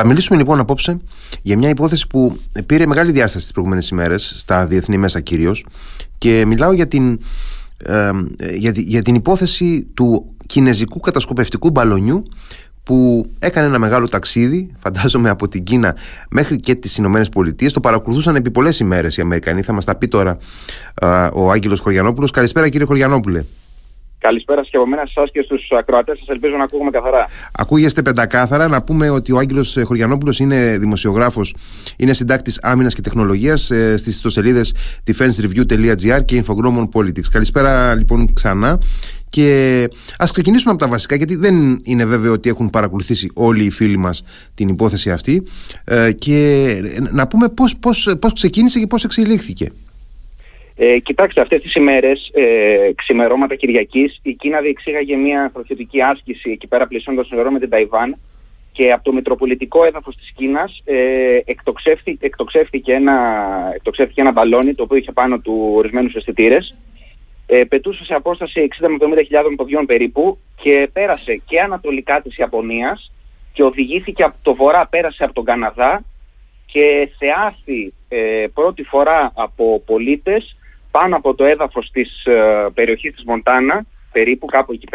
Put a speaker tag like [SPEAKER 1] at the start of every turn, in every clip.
[SPEAKER 1] Θα μιλήσουμε λοιπόν απόψε για μια υπόθεση που πήρε μεγάλη διάσταση τις προηγούμενες ημέρες, στα διεθνή μέσα κυρίως, και μιλάω για την, ε, για, για την υπόθεση του κινέζικου κατασκοπευτικού μπαλονιού που έκανε ένα μεγάλο ταξίδι, φαντάζομαι από την Κίνα μέχρι και τις Ηνωμένες Πολιτείες. Το παρακολουθούσαν επί πολλές ημέρες οι Αμερικανοί. Θα μας τα πει τώρα ο Άγγελος Χωριανόπουλος. Καλησπέρα κύριε Χωριανόπουλε.
[SPEAKER 2] Καλησπέρα και από μένα σε εσά και στους ακροατές σας. Ελπίζω να ακούγουμε καθαρά.
[SPEAKER 1] Ακούγεστε πεντακάθαρα. Να πούμε ότι ο Άγγελος Χωριανόπουλος είναι δημοσιογράφος, είναι συντάκτης άμυνας και τεχνολογίας ε, στις ιστοσελίδες defensereview.gr και Infogrommon Politics. Καλησπέρα λοιπόν ξανά. Και ας ξεκινήσουμε από τα βασικά, γιατί δεν είναι βέβαιο ότι έχουν παρακολουθήσει όλοι οι φίλοι μας την υπόθεση αυτή. Ε, και να πούμε πώς ξεκίνησε και πώς εξελίχθηκε.
[SPEAKER 2] Ε, κοιτάξτε, αυτές τις ημέρες, ε, ξημερώματα Κυριακής, η Κίνα διεξήγαγε μια στρατιωτική άσκηση εκεί πέρα πλησιών των συνορών με την Ταϊβάν και από το Μητροπολιτικό έδαφος της Κίνας ε, εκτοξεύθηκε, ένα, εκτοξεύθηκε ένα μπαλόνι το οποίο είχε πάνω του ορισμένους αισθητήρες. Ε, πετούσε σε απόσταση 60 με 70 χιλιάδων ποδιών περίπου και πέρασε και ανατολικά της Ιαπωνίας και οδηγήθηκε από το βορρά, πέρασε από τον Καναδά και θεάθη ε, πρώτη φορά από πολίτες πάνω από το έδαφος της ε, περιοχής της Μοντάνα, περίπου κάπου εκεί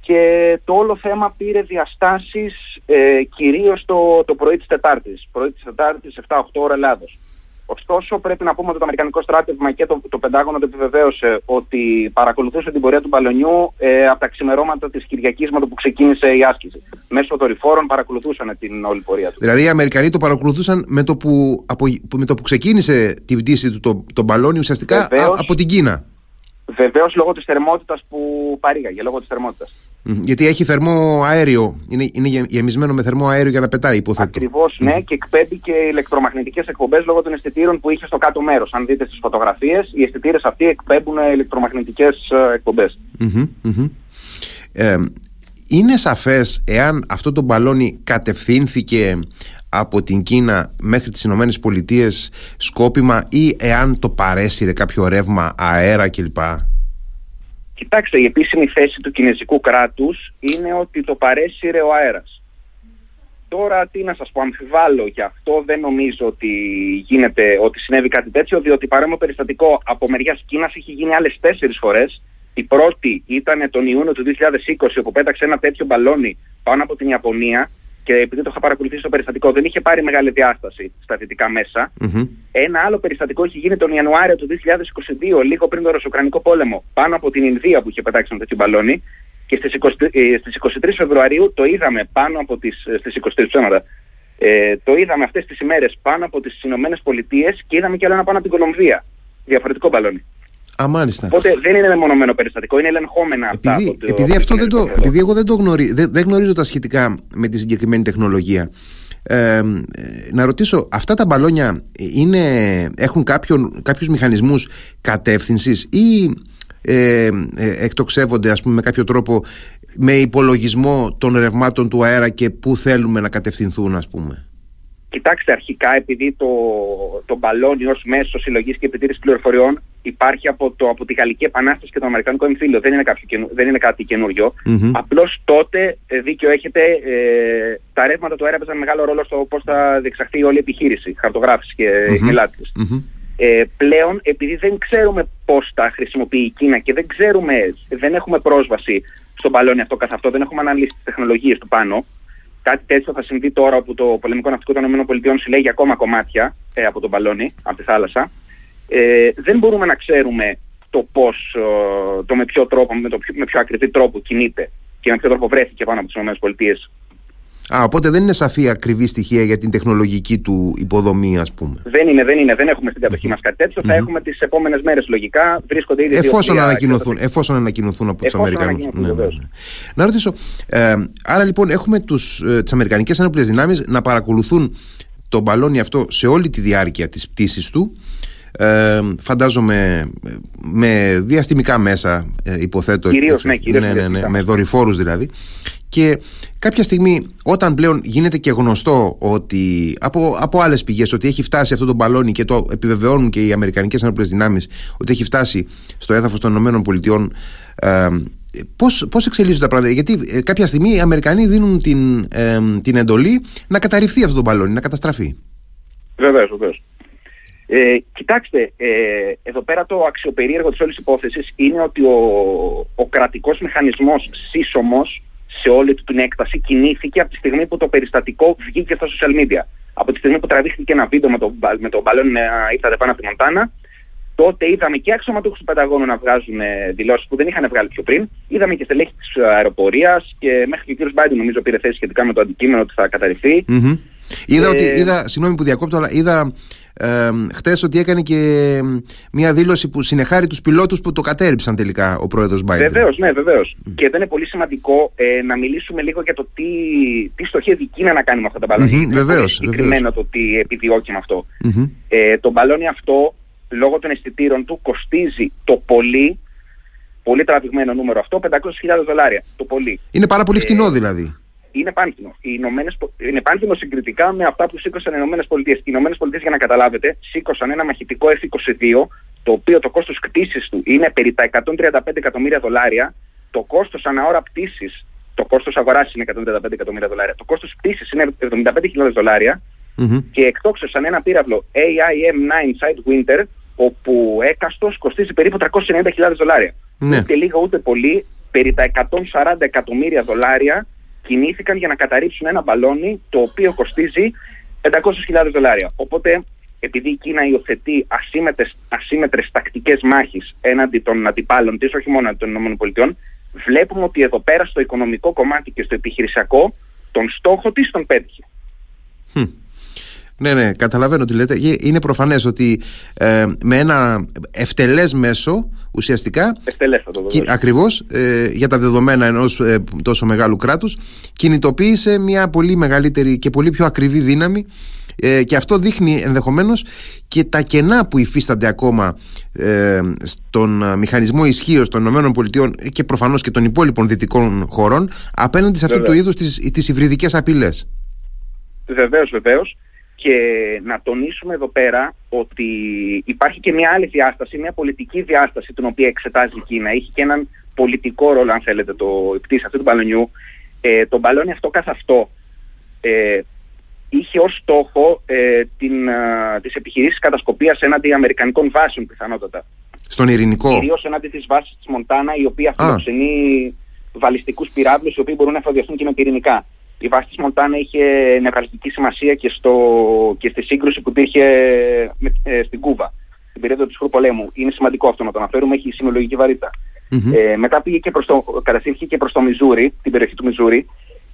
[SPEAKER 2] και το όλο θέμα πήρε διαστάσεις ε, κυρίως το, το πρωί της Τετάρτης, πρωί της Τετάρτης 7-8 ώρα Ελλάδος. Ωστόσο, πρέπει να πούμε ότι το Αμερικανικό στράτευμα και το, το Πεντάγωνο το επιβεβαίωσε ότι παρακολουθούσε την πορεία του μπαλονιού ε, από τα ξημερώματα της Κυριακής με το που ξεκίνησε η άσκηση. Μέσω δορυφόρων παρακολουθούσαν την όλη πορεία του.
[SPEAKER 1] Δηλαδή, οι Αμερικανοί το παρακολουθούσαν με το που, από, με το που ξεκίνησε την πτήση του το, το μπαλόνι ουσιαστικά από την Κίνα.
[SPEAKER 2] Βεβαίως λόγω της θερμότητας που παρήγαγε, λόγω της θερμότητας.
[SPEAKER 1] Γιατί έχει θερμό αέριο. Είναι, είναι γεμισμένο με θερμό αέριο για να πετάει, υποθέτω.
[SPEAKER 2] Ακριβώς, ναι, και εκπέμπει και ηλεκτρομαγνητικές εκπομπές λόγω των αισθητήρων που είχε στο κάτω μέρος. Αν δείτε στις φωτογραφίες, οι αισθητήρες αυτοί εκπέμπουν ηλεκτρομαγνητικές ε, εκπομπές.
[SPEAKER 1] Ε, είναι σαφές εάν αυτό το μπαλόνι κατευθύνθηκε από την Κίνα μέχρι τις Ηνωμένες Πολιτείες σκόπιμα ή εάν το παρέσυρε κάποιο ρεύμα αέρα κλπ.
[SPEAKER 2] Κοιτάξτε, η επίσημη θέση του κινέζικου κράτους είναι ότι το παρέσυρε ο αέρας. Τώρα τι να σας πω, αμφιβάλλω γι' αυτό, δεν νομίζω ότι, γίνεται, ότι συνέβη κάτι τέτοιο, διότι παρόμοιο περιστατικό από μεριάς Κίνας έχει γίνει άλλες τέσσερις φορές. Η πρώτη ήταν τον Ιούνιο του 2020, όπου πέταξε ένα τέτοιο μπαλόνι πάνω από την Ιαπωνία και επειδή το είχα παρακολουθήσει στο περιστατικό δεν είχε πάρει μεγάλη διάσταση στα δυτικά Ένα άλλο περιστατικό είχε γίνει τον Ιανουάριο του 2022, λίγο πριν τον Ρωσοκρανικό πόλεμο, πάνω από την Ινδία που είχε πετάξει ένα τέτοιο μπαλόνι. Και στις 23, ε, στις 23 Φεβρουαρίου το είδαμε πάνω από τις, ε, στις 23 ψέματα, ε, το είδαμε αυτές τις ημέρες πάνω από τις Ηνωμένες Πολιτείες και είδαμε και άλλο ένα πάνω από την Κολομβία. Διαφορετικό μπαλόνι.
[SPEAKER 1] Α, μάλιστα.
[SPEAKER 2] Οπότε δεν είναι μεμονωμένο περιστατικό, είναι ελεγχόμενα
[SPEAKER 1] επειδή, αυτά. Από το, επειδή, αυτό δεν το, επειδή εγώ δεν, το γνωρίζω, δεν, δεν γνωρίζω τα σχετικά με τη συγκεκριμένη τεχνολογία. Ε, να ρωτήσω, αυτά τα μπαλόνια είναι, έχουν κάποιον, κάποιους μηχανισμούς κατεύθυνσης ή ε, ε, εκτοξεύονται ας πούμε με κάποιο τρόπο με υπολογισμό των ρευμάτων του αέρα και πού θέλουμε να κατευθυνθούν ας πούμε;
[SPEAKER 2] Κοιτάξτε, αρχικά επειδή το, το μπαλόνι ως μέσο συλλογής και επιτήρησης πληροφοριών υπάρχει από, το, από τη Γαλλική Επανάσταση και το Αμερικανικό Εμφύλιο. Δεν είναι, κάποιο, δεν είναι κάτι καινούριο. Mm-hmm. Απλώς τότε, ε, δίκιο έχετε, ε, τα ρεύματα του αέρα έπαιζαν μεγάλο ρόλο στο πώς θα διεξαχθεί όλη η επιχείρηση, χαρτογράφηση και mm-hmm. Ε, πλέον, επειδή δεν ξέρουμε πώς τα χρησιμοποιεί η Κίνα και δεν ξέρουμε, δεν έχουμε πρόσβαση στον μπαλόνι αυτό καθ' αυτό, δεν έχουμε αναλύσει τις τεχνολογίες του πάνω, Κάτι τέτοιο θα συμβεί τώρα όπου το πολεμικό ναυτικό των ΗΠΑ συλλέγει ακόμα κομμάτια ε, από τον μπαλόνι, από τη θάλασσα. Ε, δεν μπορούμε να ξέρουμε το πώς, ε, το με ποιο τρόπο, με, το, με ποιο ακριβή τρόπο κινείται και με ποιο τρόπο βρέθηκε πάνω από τις ΗΠΑ
[SPEAKER 1] Α, οπότε δεν είναι σαφή ακριβή στοιχεία για την τεχνολογική του υποδομή, ας πούμε.
[SPEAKER 2] Δεν είναι, δεν είναι. Δεν έχουμε στην κατοχή μας κάτι τέτοιο. Θα έχουμε τις επόμενες μέρες λογικά. Βρίσκονται ήδη.
[SPEAKER 1] Εφόσον, ανακοινωθούν, εφόσον ανακοινωθούν από τους Αμερικανού. Ναι, ναι, ναι. Να ρωτήσω. Ε, άρα λοιπόν έχουμε τι ε, Αμερικανικές Ένοπλε Δυνάμεις να παρακολουθούν τον μπαλόνι αυτό σε όλη τη διάρκεια της πτήσης του. Ε, φαντάζομαι με διαστημικά μέσα ε, υποθέτω
[SPEAKER 2] κυρίως, ναι, κυρίως
[SPEAKER 1] ναι, ναι, ναι, με δορυφόρους δηλαδή και κάποια στιγμή όταν πλέον γίνεται και γνωστό ότι από, από άλλες πηγές ότι έχει φτάσει αυτό το μπαλόνι και το επιβεβαιώνουν και οι Αμερικανικές Αναπλές Δυνάμεις ότι έχει φτάσει στο έδαφος των ΗΠΑ ε, πώς, πώς εξελίσσονται τα πράγματα, γιατί ε, κάποια στιγμή οι Αμερικανοί δίνουν την, την εντολή να καταρριφθεί αυτό το μπαλόνι, να καταστραφεί.
[SPEAKER 2] Βεβαίως, βεβαίως. Ε, κοιτάξτε, ε, εδώ πέρα το αξιοπερίεργο της όλης υπόθεσης είναι ότι ο, ο κρατικός μηχανισμός σύσσωμος σε όλη του την έκταση κινήθηκε από τη στιγμή που το περιστατικό βγήκε στα social media. Από τη στιγμή που τραβήχθηκε ένα βίντεο με το, με το μπαλόνι να ήρθατε πάνω από τη Μοντάνα, τότε είδαμε και αξιωματούχους του Πενταγώνου να βγάζουν ε, δηλώσεις που δεν είχαν βγάλει πιο πριν. Είδαμε και στελέχη της αεροπορίας και μέχρι και ο κ. Μπάιντεν νομίζω πήρε θέση σχετικά με το αντικείμενο ότι θα καταρριφθεί.
[SPEAKER 1] Mm-hmm. Είδα, ε... ότι, είδα, συγγνώμη που διακόπτω, αλλά είδα ε, χτες ότι έκανε και μια δήλωση που συνεχάρει τους πιλότους που το κατέριψαν τελικά ο πρόεδρος Biden.
[SPEAKER 2] Βεβαίως, ναι, βεβαίως. Mm. Και εδώ είναι πολύ σημαντικό ε, να μιλήσουμε λίγο για το τι, τι στοχεύει η Κίνα να κάνει με αυτά τα μπαλόνια.
[SPEAKER 1] Mm-hmm, βεβαίως,
[SPEAKER 2] συγκεκριμένο το τι επιδιώκει με αυτό. Mm-hmm. Ε, το μπαλόνι αυτό, λόγω των αισθητήρων του, κοστίζει το πολύ, πολύ τραβηγμένο νούμερο αυτό, 500.000 δολάρια. Το πολύ.
[SPEAKER 1] Είναι πάρα πολύ φτηνό δηλαδή
[SPEAKER 2] είναι πάνθυμο. Οι Ηνωμένες, είναι πάνθυμο συγκριτικά με αυτά που σήκωσαν οι Ηνωμένες Πολιτείες. Οι Ηνωμένες Πολιτείες, για να καταλάβετε, σήκωσαν ένα μαχητικό F-22, το οποίο το κόστος κτήσης του είναι περί τα 135 εκατομμύρια δολάρια. Το κόστος ανά ώρα πτήσης, το κόστος αγοράς είναι 135 εκατομμύρια δολάρια. Το κόστος πτήσης είναι 75.000 δολάρια mm-hmm. και εκτόξευσαν ένα πύραυλο AIM-9 Sidewinder, όπου έκαστος κοστίζει περίπου 390.000 δολάρια. Ναι. Ούτε λίγο ούτε πολύ, περί τα 140 εκατομμύρια δολάρια κινήθηκαν για να καταρρίψουν ένα μπαλόνι το οποίο κοστίζει 500.000 δολάρια. Οπότε επειδή η Κίνα υιοθετεί ασύμετρες, ασύμετρες τακτικές μάχης έναντι των αντιπάλων της, όχι μόνο των ΗΠΑ, βλέπουμε ότι εδώ πέρα στο οικονομικό κομμάτι και στο επιχειρησιακό τον στόχο της τον πέτυχε.
[SPEAKER 1] Ναι, ναι, καταλαβαίνω τι λέτε. Είναι προφανές ότι ε, με ένα ευτελές μέσο ουσιαστικά. Ακριβώς ε, για τα δεδομένα ενός ε, τόσο μεγάλου κράτους κινητοποίησε μια πολύ μεγαλύτερη και πολύ πιο ακριβή δύναμη ε, και αυτό δείχνει ενδεχομένως και τα κενά που υφίστανται ακόμα ε, στον μηχανισμό ισχύως των ΗΠΑ και προφανώς και των υπόλοιπων δυτικών χωρών απέναντι σε αυτού του είδους τις, τις υβριδικές απειλές.
[SPEAKER 2] Βεβαίως, βεβαίως και να τονίσουμε εδώ πέρα ότι υπάρχει και μια άλλη διάσταση, μια πολιτική διάσταση την οποία εξετάζει η Κίνα. Έχει και έναν πολιτικό ρόλο, αν θέλετε, το πτήση αυτού του μπαλονιού. Ε, το μπαλόνι αυτό καθ' αυτό ε, είχε ως στόχο ε, την, ε, τις επιχειρήσεις κατασκοπίας έναντι αμερικανικών βάσεων πιθανότατα.
[SPEAKER 1] Στον ειρηνικό.
[SPEAKER 2] Κυρίως έναντι της βάσης της Μοντάνα, η οποία φιλοξενεί βαλιστικούς πυράβλους, οι οποίοι μπορούν να εφοδιαστούν και με πυρηνικά η βάση της Μοντάνα είχε νευραλγική σημασία και, στο, και στη σύγκρουση που υπήρχε με, ε, στην Κούβα, στην περίοδο του ψυχρού πολέμου. Είναι σημαντικό αυτό να το αναφέρουμε, έχει σημειολογική βαρύτητα. Mm-hmm. Ε, μετά πήγε και προς το, κατευθύνθηκε και προς το Μιζούρι, την περιοχή του Μιζούρι,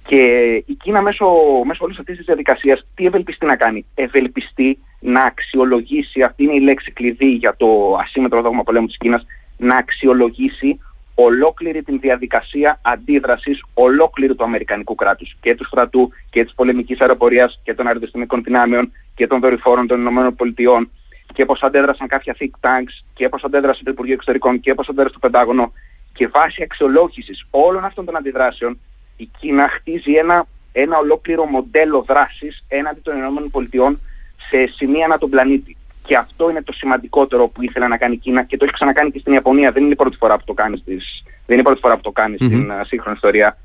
[SPEAKER 2] και η Κίνα μέσω, μέσω όλης αυτής της διαδικασίας τι ευελπιστεί να κάνει; Ευελπιστεί να αξιολογήσει, αυτή είναι η λέξη κλειδί για το ασύμετρο δόγμα πολέμου της Κίνας, να αξιολογήσει ολόκληρη την διαδικασία αντίδρασης ολόκληρου του Αμερικανικού κράτους. Και του στρατού και της πολεμικής αεροπορίας και των αεροδιστημικών δυνάμεων και των δορυφόρων των ΗΠΑ και πώς αντέδρασαν κάποια think tanks και πώς αντέδρασε το Υπουργείο Εξωτερικών και πώς αντέδρασε το Πεντάγωνο. Και βάσει αξιολόγησης όλων αυτών των αντιδράσεων η Κίνα χτίζει ένα, ένα ολόκληρο μοντέλο δράσης έναντι των ΗΠΑ σε σημεία ανά τον πλανήτη. Και αυτό είναι το σημαντικότερο που ήθελε να κάνει η Κίνα και το έχει ξανακάνει και στην Ιαπωνία. Δεν είναι η πρώτη φορά που το κάνεις, στις... Δεν είναι η πρώτη φορά που το κάνεις mm-hmm. στην uh, σύγχρονη ιστορία.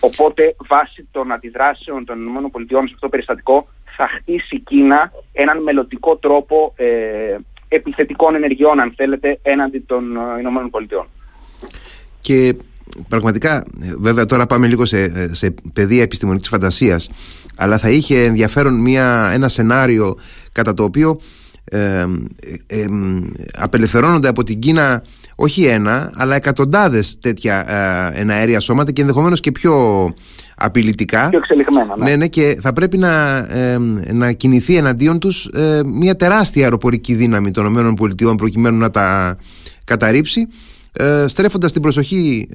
[SPEAKER 2] Οπότε βάσει των αντιδράσεων των ΗΠΑ σε αυτό το περιστατικό θα χτίσει η Κίνα έναν μελλοντικό τρόπο ε, επιθετικών ενεργειών αν θέλετε έναντι των uh, ΗΠΑ.
[SPEAKER 1] Και πραγματικά βέβαια τώρα πάμε λίγο σε, σε πεδία επιστημονικής φαντασίας αλλά θα είχε ενδιαφέρον μια, ένα σενάριο κατά το οποίο ε, ε, απελευθερώνονται από την Κίνα όχι ένα αλλά εκατοντάδες τέτοια ε, εναέρια σώματα και ενδεχομένως και πιο απειλητικά
[SPEAKER 2] πιο εξελιγμένα
[SPEAKER 1] ναι. ναι, ναι και θα πρέπει να, να κινηθεί εναντίον τους μια τεράστια αεροπορική δύναμη των ΗΠΑ προκειμένου να τα καταρρύψει στρέφοντας την προσοχή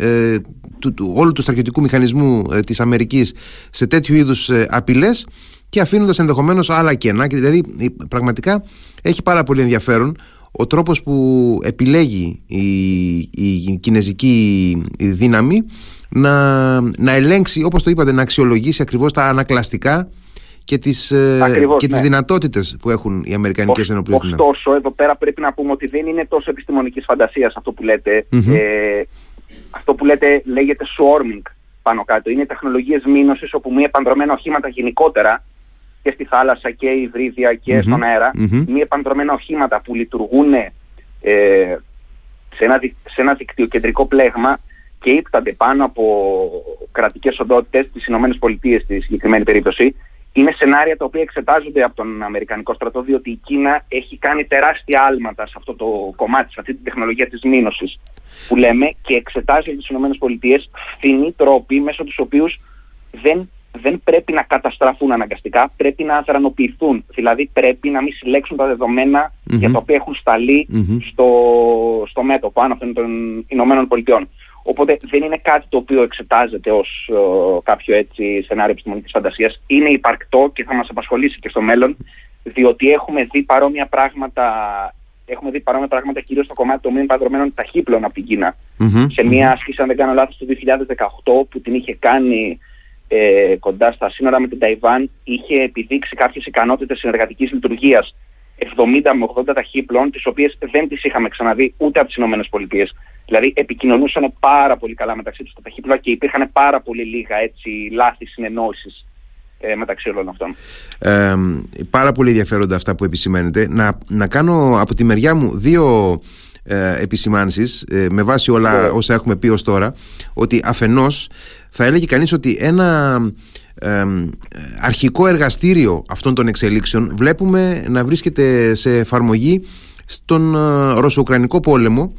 [SPEAKER 1] του, του, όλου του στρατιωτικού μηχανισμού της Αμερικής σε τέτοιου είδους απειλές και αφήνοντας ενδεχομένως άλλα κενά και δηλαδή πραγματικά έχει πάρα πολύ ενδιαφέρον ο τρόπος που επιλέγει η, η κινέζικη δύναμη να, να ελέγξει όπως το είπατε να αξιολογήσει ακριβώς τα ανακλαστικά και τις, ε, Ακριβώς, και τις ναι. δυνατότητες που έχουν οι Αμερικανικές ενοπλές
[SPEAKER 2] δυνάμεις. Ωστόσο εδώ πέρα πρέπει να πούμε ότι δεν είναι τόσο επιστημονικής φαντασίας αυτό που λέτε. Ε, αυτό που λέτε, λέγεται swarming πάνω κάτω. Είναι τεχνολογίες μήνωσης όπου μη επανδρομένα οχήματα γενικότερα και στη θάλασσα και υβρίδια και στον αέρα, mm μη επανδρομένα οχήματα που λειτουργούν ε, σε, ένα, σε ένα δικτυοκεντρικό πλέγμα και ύπτανται πάνω από κρατικές οντότητες στις ΗΠΑ στη συγκεκριμένη περίπτωση, είναι σενάρια τα οποία εξετάζονται από τον Αμερικανικό στρατό διότι η Κίνα έχει κάνει τεράστια άλματα σε αυτό το κομμάτι, σε αυτή την τεχνολογία της μήνωσης που λέμε και εξετάζει τις ΗΠΑ φθηνοί τρόποι μέσω τους οποίους δεν, δεν πρέπει να καταστραφούν αναγκαστικά, πρέπει να αδρανοποιηθούν. Δηλαδή πρέπει να μην συλλέξουν τα δεδομένα για τα οποία έχουν στο, στο μέτωπο πάνω των Ηνωμένων Πολιτειών. Οπότε δεν είναι κάτι το οποίο εξετάζεται ως κάποιο έτσι σενάριο επιστημονικής φαντασίας. Είναι υπαρκτό και θα μας απασχολήσει και στο μέλλον, διότι έχουμε δει παρόμοια πράγματα, έχουμε δει παρόμοια πράγματα κυρίως στο κομμάτι των μη παδρομένων ταχύπλων από την κινα Σε μια άσκηση, αν δεν κάνω λάθος, του 2018 που την είχε κάνει ε, κοντά στα σύνορα με την Ταϊβάν, είχε επιδείξει κάποιες ικανότητες συνεργατικής λειτουργίας 70 με 80 ταχύπλων, τις οποίες δεν τις είχαμε ξαναδεί ούτε από τις ΗΠΑ. Δηλαδή επικοινωνούσαν πάρα πολύ καλά μεταξύ τους τα ταχύπλα και υπήρχαν πάρα πολύ λίγα έτσι, λάθη συνεννόησης ε, μεταξύ όλων αυτών.
[SPEAKER 1] Ε, πάρα πολύ ενδιαφέροντα αυτά που επισημαίνετε. Να, να κάνω από τη μεριά μου δύο ε, επισημάνσεις ε, με βάση όλα ναι. όσα έχουμε πει ως τώρα ότι αφενός θα έλεγε κανείς ότι ένα αρχικό εργαστήριο αυτών των εξελίξεων βλέπουμε να βρίσκεται σε εφαρμογή στον ε, Ρωσο-Ουκρανικό πόλεμο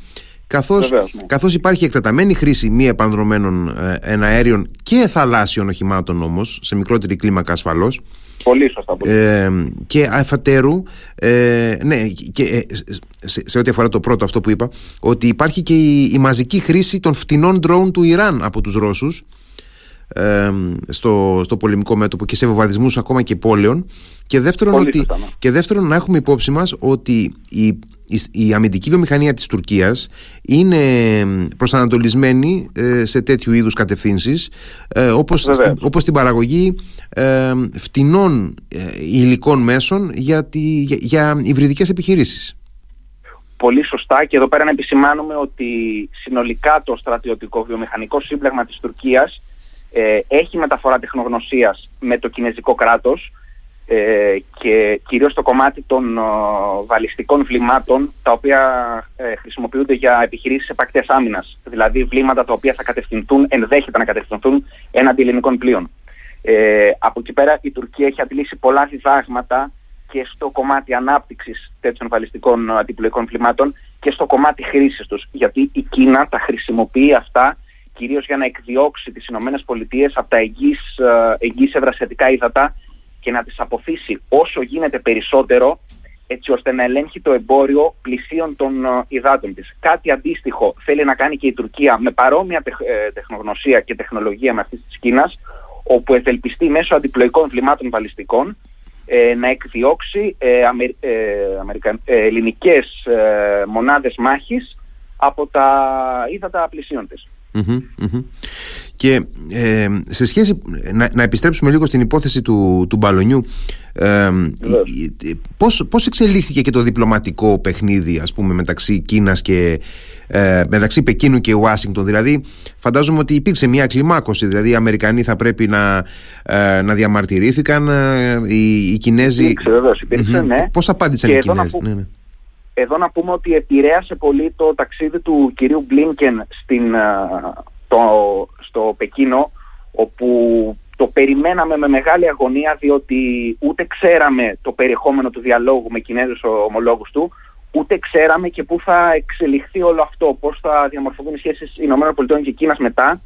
[SPEAKER 1] καθώς, ναι. καθώς υπάρχει εκτεταμένη χρήση μη επανδρομένων ε, εναέριων και θαλάσσιων οχημάτων όμως σε μικρότερη κλίμακα ασφαλώς
[SPEAKER 2] Πολύ σωστά.
[SPEAKER 1] Ε, και αφατέρου, ε, ναι, και ε, σε, σε, ό,τι αφορά το πρώτο αυτό που είπα, ότι υπάρχει και η, η μαζική χρήση των φτηνών ντρόουν του Ιράν από τους Ρώσους στο, στο πολεμικό μέτωπο και σε βομβαρδισμούς ακόμα και πόλεων και δεύτερον, ότι, ναι. και δεύτερον να έχουμε υπόψη μας ότι η, η, η αμυντική βιομηχανία της Τουρκίας είναι προσανατολισμένη ε, σε τέτοιου είδους κατευθύνσεις ε, όπως, όπως την παραγωγή ε, φτηνών ε, υλικών μέσων για, τη, για, για υβριδικές επιχειρήσεις.
[SPEAKER 2] Πολύ σωστά και εδώ πέρα να επισημάνουμε ότι συνολικά το στρατιωτικό βιομηχανικό σύμπλεγμα της Τουρκίας ε, έχει μεταφορά τεχνογνωσίας με το κινέζικο κράτος ε, και κυρίως το κομμάτι των ε, βαλιστικών βλημάτων τα οποία ε, χρησιμοποιούνται για επιχειρήσεις επακτές άμυνας. Δηλαδή βλήματα τα οποία θα κατευθυνθούν, ενδέχεται να κατευθυνθούν έναντι ελληνικών πλοίων. Ε, από εκεί πέρα η Τουρκία έχει αντιλήσει πολλά διδάγματα και στο κομμάτι ανάπτυξης τέτοιων βαλιστικών αντιπλοϊκών βλημάτων και στο κομμάτι χρήσης τους. Γιατί η Κίνα τα χρησιμοποιεί αυτά κυρίως για να εκδιώξει τις Ηνωμένες Πολιτείες από τα εγγύς, ε, εγγύς ευρασιατικά ύδατα και να τις αποθήσει όσο γίνεται περισσότερο έτσι ώστε να ελέγχει το εμπόριο πλησίων των ε, υδάτων της. Κάτι αντίστοιχο θέλει να κάνει και η Τουρκία με παρόμοια ε, τεχνογνωσία και τεχνολογία με αυτή της Κίνας όπου ευελπιστεί μέσω αντιπλοϊκών βλημάτων βαλιστικών να εκδιώξει ε, ελληνικές μονάδες μάχης από τα ύδατα πλησίων της.
[SPEAKER 1] Και ε, σε σχέση, να, να επιστρέψουμε λίγο στην υπόθεση του, του μπαλονιού ε, πώς, πώς εξελίχθηκε και το διπλωματικό παιχνίδι ας πούμε μεταξύ Κίνας και ε, μεταξύ Πεκίνου και Ουάσιγκτον; Δηλαδή φαντάζομαι ότι υπήρξε μια κλιμάκωση δηλαδή οι Αμερικανοί θα πρέπει να, ε, να διαμαρτυρήθηκαν ε, οι, οι Κινέζοι.
[SPEAKER 2] Υπήρξε βεβαίως υπήρξε ναι.
[SPEAKER 1] Πώς απάντησαν οι Κινέζοι; ναι, ναι.
[SPEAKER 2] Εδώ να πούμε ότι επηρέασε πολύ το ταξίδι του κυρίου Μπλίνκεν στην, ε, το, στο Πεκίνο, όπου το περιμέναμε με μεγάλη αγωνία διότι ούτε ξέραμε το περιεχόμενο του διαλόγου με Κινέζους ομολόγους του, ούτε ξέραμε και πού θα εξελιχθεί όλο αυτό, πώς θα διαμορφωθούν οι σχέσεις ΗΠΑ και Κίνας μετά.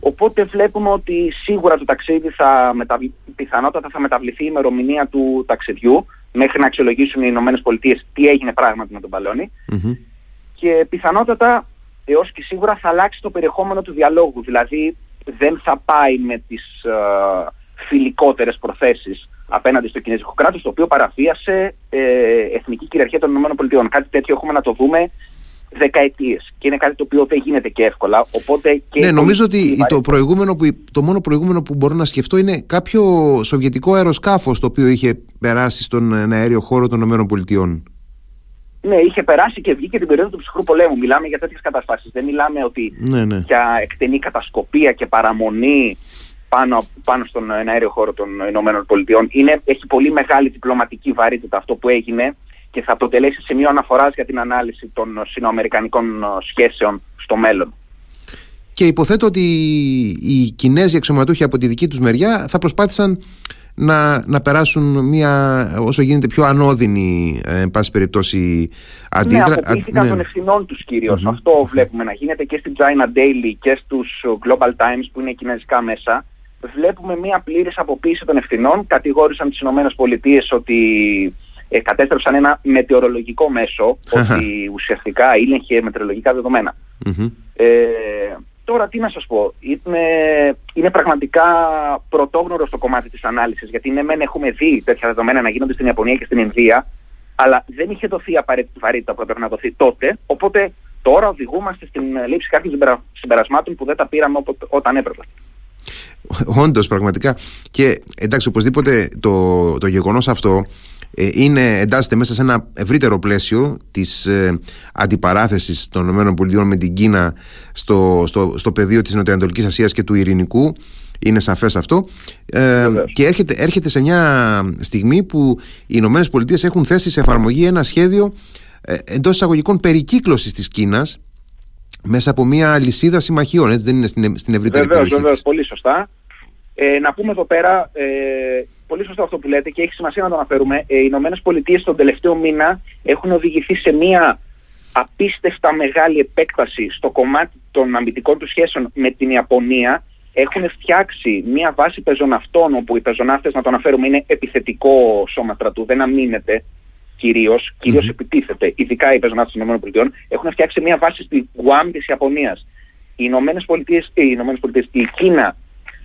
[SPEAKER 2] Οπότε βλέπουμε ότι σίγουρα το ταξίδι θα μεταβλη... πιθανότατα θα μεταβληθεί η ημερομηνία του ταξιδιού μέχρι να αξιολογήσουν οι Ηνωμένες Πολιτείες τι έγινε πράγματι με τον μπαλονι και πιθανότατα έως και σίγουρα θα αλλάξει το περιεχόμενο του διαλόγου. Δηλαδή δεν θα πάει με τις uh, φιλικότερες προθέσεις απέναντι στο κινέζικο κράτος το οποίο παραβίασε ε, εθνική κυριαρχία των ΗΠΑ. Κάτι τέτοιο έχουμε να το δούμε δεκαετίες και είναι κάτι το οποίο δεν γίνεται και εύκολα. Οπότε και
[SPEAKER 1] ναι, νομίζω ότι το, προηγούμενο που, το μόνο προηγούμενο που μπορώ να σκεφτώ είναι κάποιο σοβιετικό αεροσκάφος το οποίο είχε περάσει στον αέριο χώρο των ΗΠΑ.
[SPEAKER 2] Ναι, είχε περάσει και βγήκε την περίοδο του ψυχρού πολέμου. Μιλάμε για τέτοιες καταστάσεις. Δεν μιλάμε ότι
[SPEAKER 1] ναι, ναι.
[SPEAKER 2] για εκτενή κατασκοπία και παραμονή πάνω, πάνω στον αέριο χώρο των Ηνωμένων Πολιτειών. Είναι, έχει πολύ μεγάλη διπλωματική βαρύτητα αυτό που έγινε και θα αποτελέσει σημείο αναφοράς για την ανάλυση των συνοαμερικανικών σχέσεων στο μέλλον.
[SPEAKER 1] Και υποθέτω ότι οι Κινέζοι αξιωματούχοι από τη δική τους μεριά θα προσπάθησαν να, να περάσουν μια όσο γίνεται πιο ανώδυνη ε, εν πάση περιπτώσει αντίδρα...
[SPEAKER 2] Ναι, αποποιήθηκαν ναι. των ευθυνών τους κυριως Αυτό βλέπουμε να γίνεται και στην China Daily και στους Global Times που είναι κινέζικα μέσα. Βλέπουμε μια πλήρης αποποίηση των ευθυνών. Κατηγόρησαν τις Ηνωμένες Πολιτείες ότι ε, κατέστρεψαν ένα μετεωρολογικό μέσο ότι ουσιαστικά ήλεγχε μετεωρολογικά Ε, Τώρα τι να σας πω, είναι, είναι πραγματικά πρωτόγνωρο στο κομμάτι της ανάλυσης γιατί ναι μεν έχουμε δει τέτοια δεδομένα να γίνονται στην Ιαπωνία και στην Ινδία αλλά δεν είχε δοθεί απαραίτητη βαρύτητα που έπρεπε να δοθεί τότε οπότε τώρα οδηγούμαστε στην λήψη κάποιων συμπερασμάτων που δεν τα πήραμε όταν έπρεπε.
[SPEAKER 1] Όντως, πραγματικά. Και εντάξει, οπωσδήποτε το, το γεγονός αυτό ε, είναι, εντάσσεται μέσα σε ένα ευρύτερο πλαίσιο της ε, αντιπαράθεσης των ΗΠΑ με την Κίνα στο, στο, στο πεδίο της Νοτιοανατολικής Ασίας και του Ειρηνικού είναι σαφές αυτό ε, και έρχεται, έρχεται σε μια στιγμή που οι Ηνωμένες Πολιτείες έχουν θέσει σε εφαρμογή ένα σχέδιο ε, εντός εισαγωγικών περικύκλωσης της Κίνας μέσα από μια λυσίδα συμμαχιών, έτσι δεν είναι στην, στην ευρύτερη
[SPEAKER 2] βεβαίως, περιοχή. Βεβαίως, πολύ σωστά. Ε, να πούμε εδώ πέρα, ε, πολύ σωστό αυτό που λέτε και έχει σημασία να το αναφέρουμε, ε, οι Ηνωμένες Πολιτείες τον τελευταίο μήνα έχουν οδηγηθεί σε μια απίστευτα μεγάλη επέκταση στο κομμάτι των αμυντικών τους σχέσεων με την Ιαπωνία. Έχουν φτιάξει μια βάση πεζοναυτών, όπου οι πεζοναύτες, να το αναφέρουμε, είναι επιθετικό σώμα στρατού, δεν αμήνεται κυρίως, κυρίως επιτίθεται, ειδικά οι πεζοναύτες των ΗΠΑ, έχουν φτιάξει μια βάση στη Γουάμ της Ιαπωνίας. Οι Ηνωμένες Πολιτείες, οι Ηνωμένες Πολιτείες, η Κίνα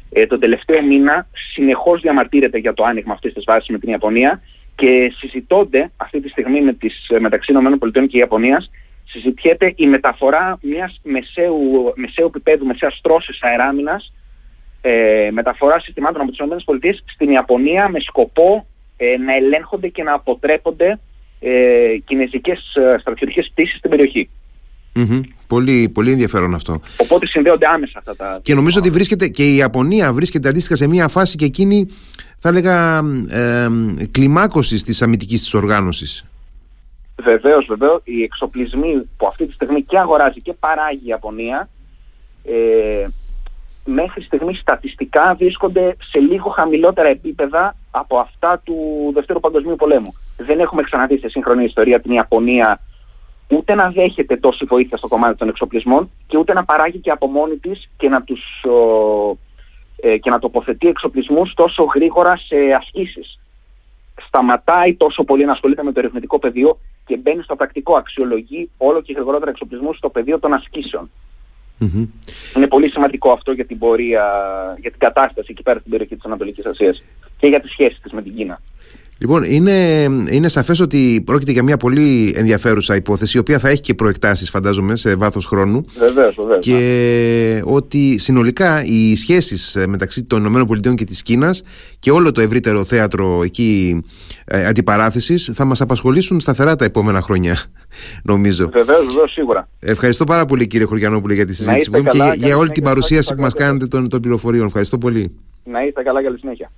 [SPEAKER 2] ε, τον τελευταίο μήνα συνεχώς διαμαρτύρεται για το άνοιγμα αυτής της βάσης με την Ιαπωνία και συζητώνται αυτή τη στιγμή με τις, ε, μεταξύ ΗΠΑ και Ιαπωνίας συζητιέται η μεταφορά μιας μεσαίου, μεσαίου επίπεδου, μεσαίας τρώσης αεράμινας ε, μεταφορά συστημάτων από τις ΗΠΑ στην Ιαπωνία με σκοπό ε, να ελέγχονται και να αποτρέπονται ε, κινέζικες ε, στρατιωτικές πτήσεις στην περιοχή.
[SPEAKER 1] Πολύ, πολύ ενδιαφέρον αυτό.
[SPEAKER 2] Οπότε συνδέονται άμεσα αυτά τα.
[SPEAKER 1] Και νομίζω ότι βρίσκεται και η Ιαπωνία βρίσκεται αντίστοιχα σε μια φάση και εκείνη, θα έλεγα, ε, κλιμάκωση της αμυντικής της οργάνωσης.
[SPEAKER 2] Βεβαίως, βεβαίως. Οι εξοπλισμοί που αυτή τη στιγμή και αγοράζει και παράγει η Ιαπωνία ε, μέχρι στιγμής στατιστικά βρίσκονται σε λίγο χαμηλότερα επίπεδα από αυτά του Δευτέρου Παγκοσμίου Πολέμου. Δεν έχουμε ξαναδεί σε σύγχρονη ιστορία την Ιαπωνία ούτε να δέχεται τόση βοήθεια στο κομμάτι των εξοπλισμών και ούτε να παράγει και από μόνη της και να, τους, ε, και να τοποθετεί εξοπλισμούς τόσο γρήγορα σε ασκήσεις. Σταματάει τόσο πολύ να ασχολείται με το ερευνητικό πεδίο και μπαίνει στο πρακτικό, αξιολογεί όλο και γρηγορότερα εξοπλισμούς στο πεδίο των ασκησεων Είναι πολύ σημαντικό αυτό για την πορεία, για την κατάσταση εκεί πέρα στην περιοχή της Ανατολικής Ασίας και για τις σχέσεις της με την Κίνα.
[SPEAKER 1] Λοιπόν, είναι, είναι σαφές ότι πρόκειται για μια πολύ ενδιαφέρουσα υπόθεση, η οποία θα έχει και προεκτάσεις, φαντάζομαι, σε βάθος χρόνου.
[SPEAKER 2] Βεβαίως, βεβαίως.
[SPEAKER 1] Και ναι. ότι συνολικά οι σχέσεις μεταξύ των ΗΠΑ και της Κίνας και όλο το ευρύτερο θέατρο εκεί ε, αντιπαράθεσης θα μας απασχολήσουν σταθερά τα επόμενα χρόνια, νομίζω.
[SPEAKER 2] Βεβαίως, βεβαίως, σίγουρα.
[SPEAKER 1] Ευχαριστώ πάρα πολύ, κύριε Χωριανόπουλε, για τη συζήτηση που και για όλη την παρουσίαση που μας κάνετε των, των πληροφοριών. Ευχαριστώ πολύ.
[SPEAKER 2] Να είστε καλά, καλή συνέχεια.